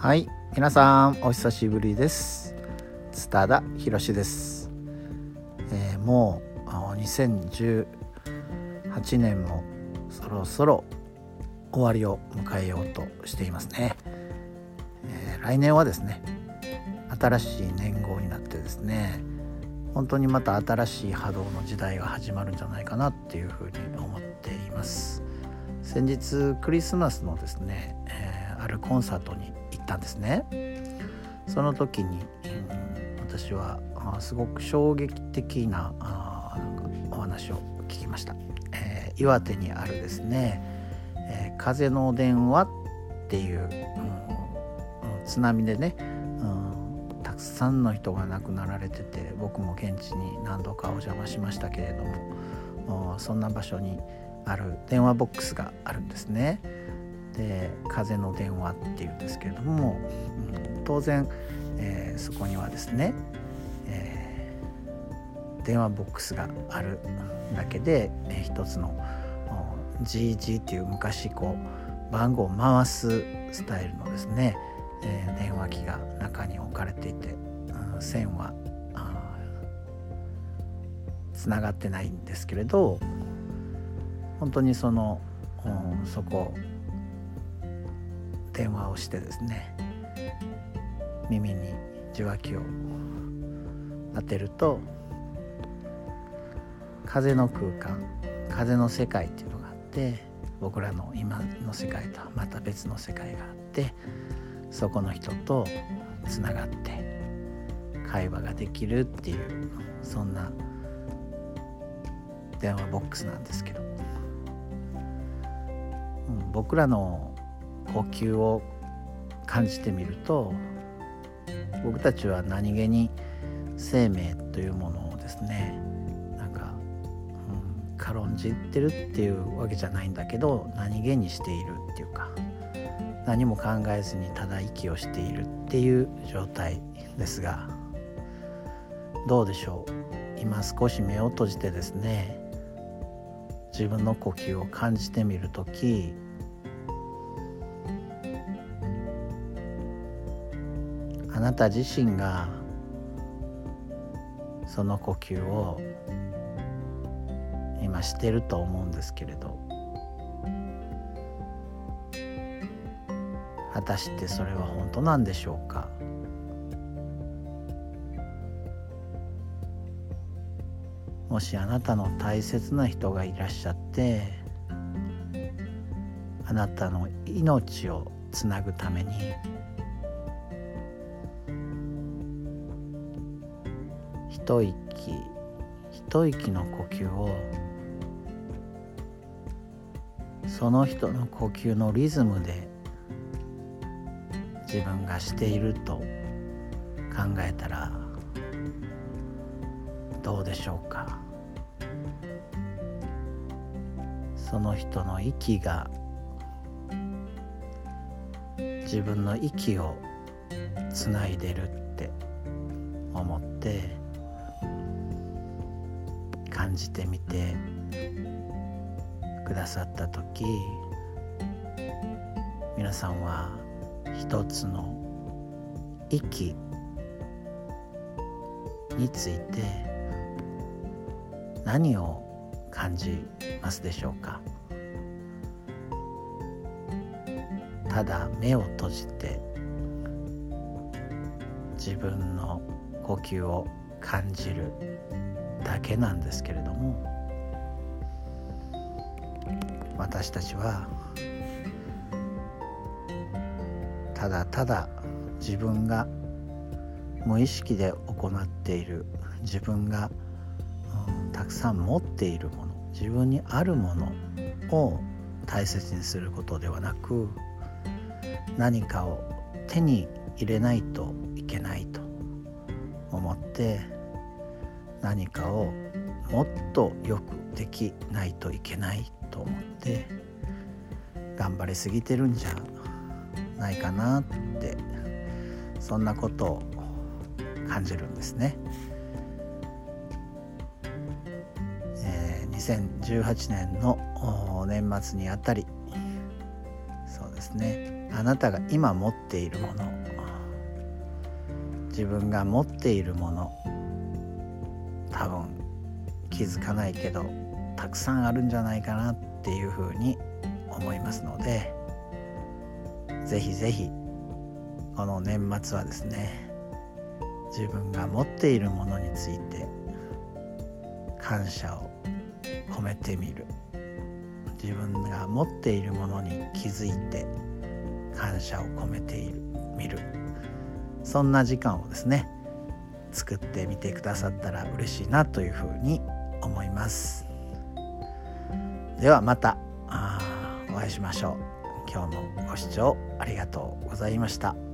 はい皆さんお久しぶりです。津田ひろしです、えー、もう2018年もそろそろ終わりを迎えようとしていますね、えー、来年はですね新しい年号になってですね本当にまた新しい波動の時代が始まるんじゃないかなっていうふうに思っています。先日クリスマスのですね、えー、あるコンサートに行ったんですねその時に、うん、私はすごく衝撃的なお話を聞きました、えー、岩手にあるですね、えー、風の電話っていう、うん、津波でね、うん、たくさんの人が亡くなられてて僕も現地に何度かお邪魔しましたけれどもそんな場所にある電話ボックスがあるんですね。で「風の電話」っていうんですけれども、うん、当然、えー、そこにはですね、えー、電話ボックスがあるだけで、えー、一つの GG っていう昔こう番号を回すスタイルのですね、えー、電話機が中に置かれていて、うん、線はつながってないんですけれど本当にその、うん、そこ電話をしてですね耳に受話器を当てると風の空間風の世界っていうのがあって僕らの今の世界とはまた別の世界があってそこの人とつながって会話ができるっていうそんな電話ボックスなんですけど、うん、僕らの呼吸を感じてみると僕たちは何気に生命というものをですねなんか、うん、軽んじってるっていうわけじゃないんだけど何気にしているっていうか何も考えずにただ息をしているっていう状態ですがどうでしょう？今少し目を閉じてですね自分の呼吸を感じてみる時あなた自身がその呼吸を今してると思うんですけれど。果たしてそれは本当なんでしょうか。もしあなたの大切な人がいらっしゃってあなたの命をつなぐために一息一息の呼吸をその人の呼吸のリズムで自分がしていると考えたらどうでしょうか。その人の息が自分の息をつないでるって思って感じてみてくださった時皆さんは一つの息について何を感じますでしょうか？ただ目を閉じて自分の呼吸を感じるだけなんですけれども私たちはただただ自分が無意識で行っている自分が、うん、たくさん持っているもの自分にあるものを大切にすることではなく何かを手に入れないといけないと思って何かをもっとよくできないといけないと思って頑張りすぎてるんじゃないかなってそんなことを感じるんですね。えー、2018年の年末にあたりそうですねあなたが今持っているもの自分が持っているもの多分気づかないけどたくさんあるんじゃないかなっていうふうに思いますのでぜひぜひこの年末はですね自分が持っているものについて感謝を込めてみる。自分が持っているものに気づいて感謝を込めている。見る。そんな時間をですね作ってみてくださったら嬉しいなというふうに思いますではまたお会いしましょう今日もご視聴ありがとうございました。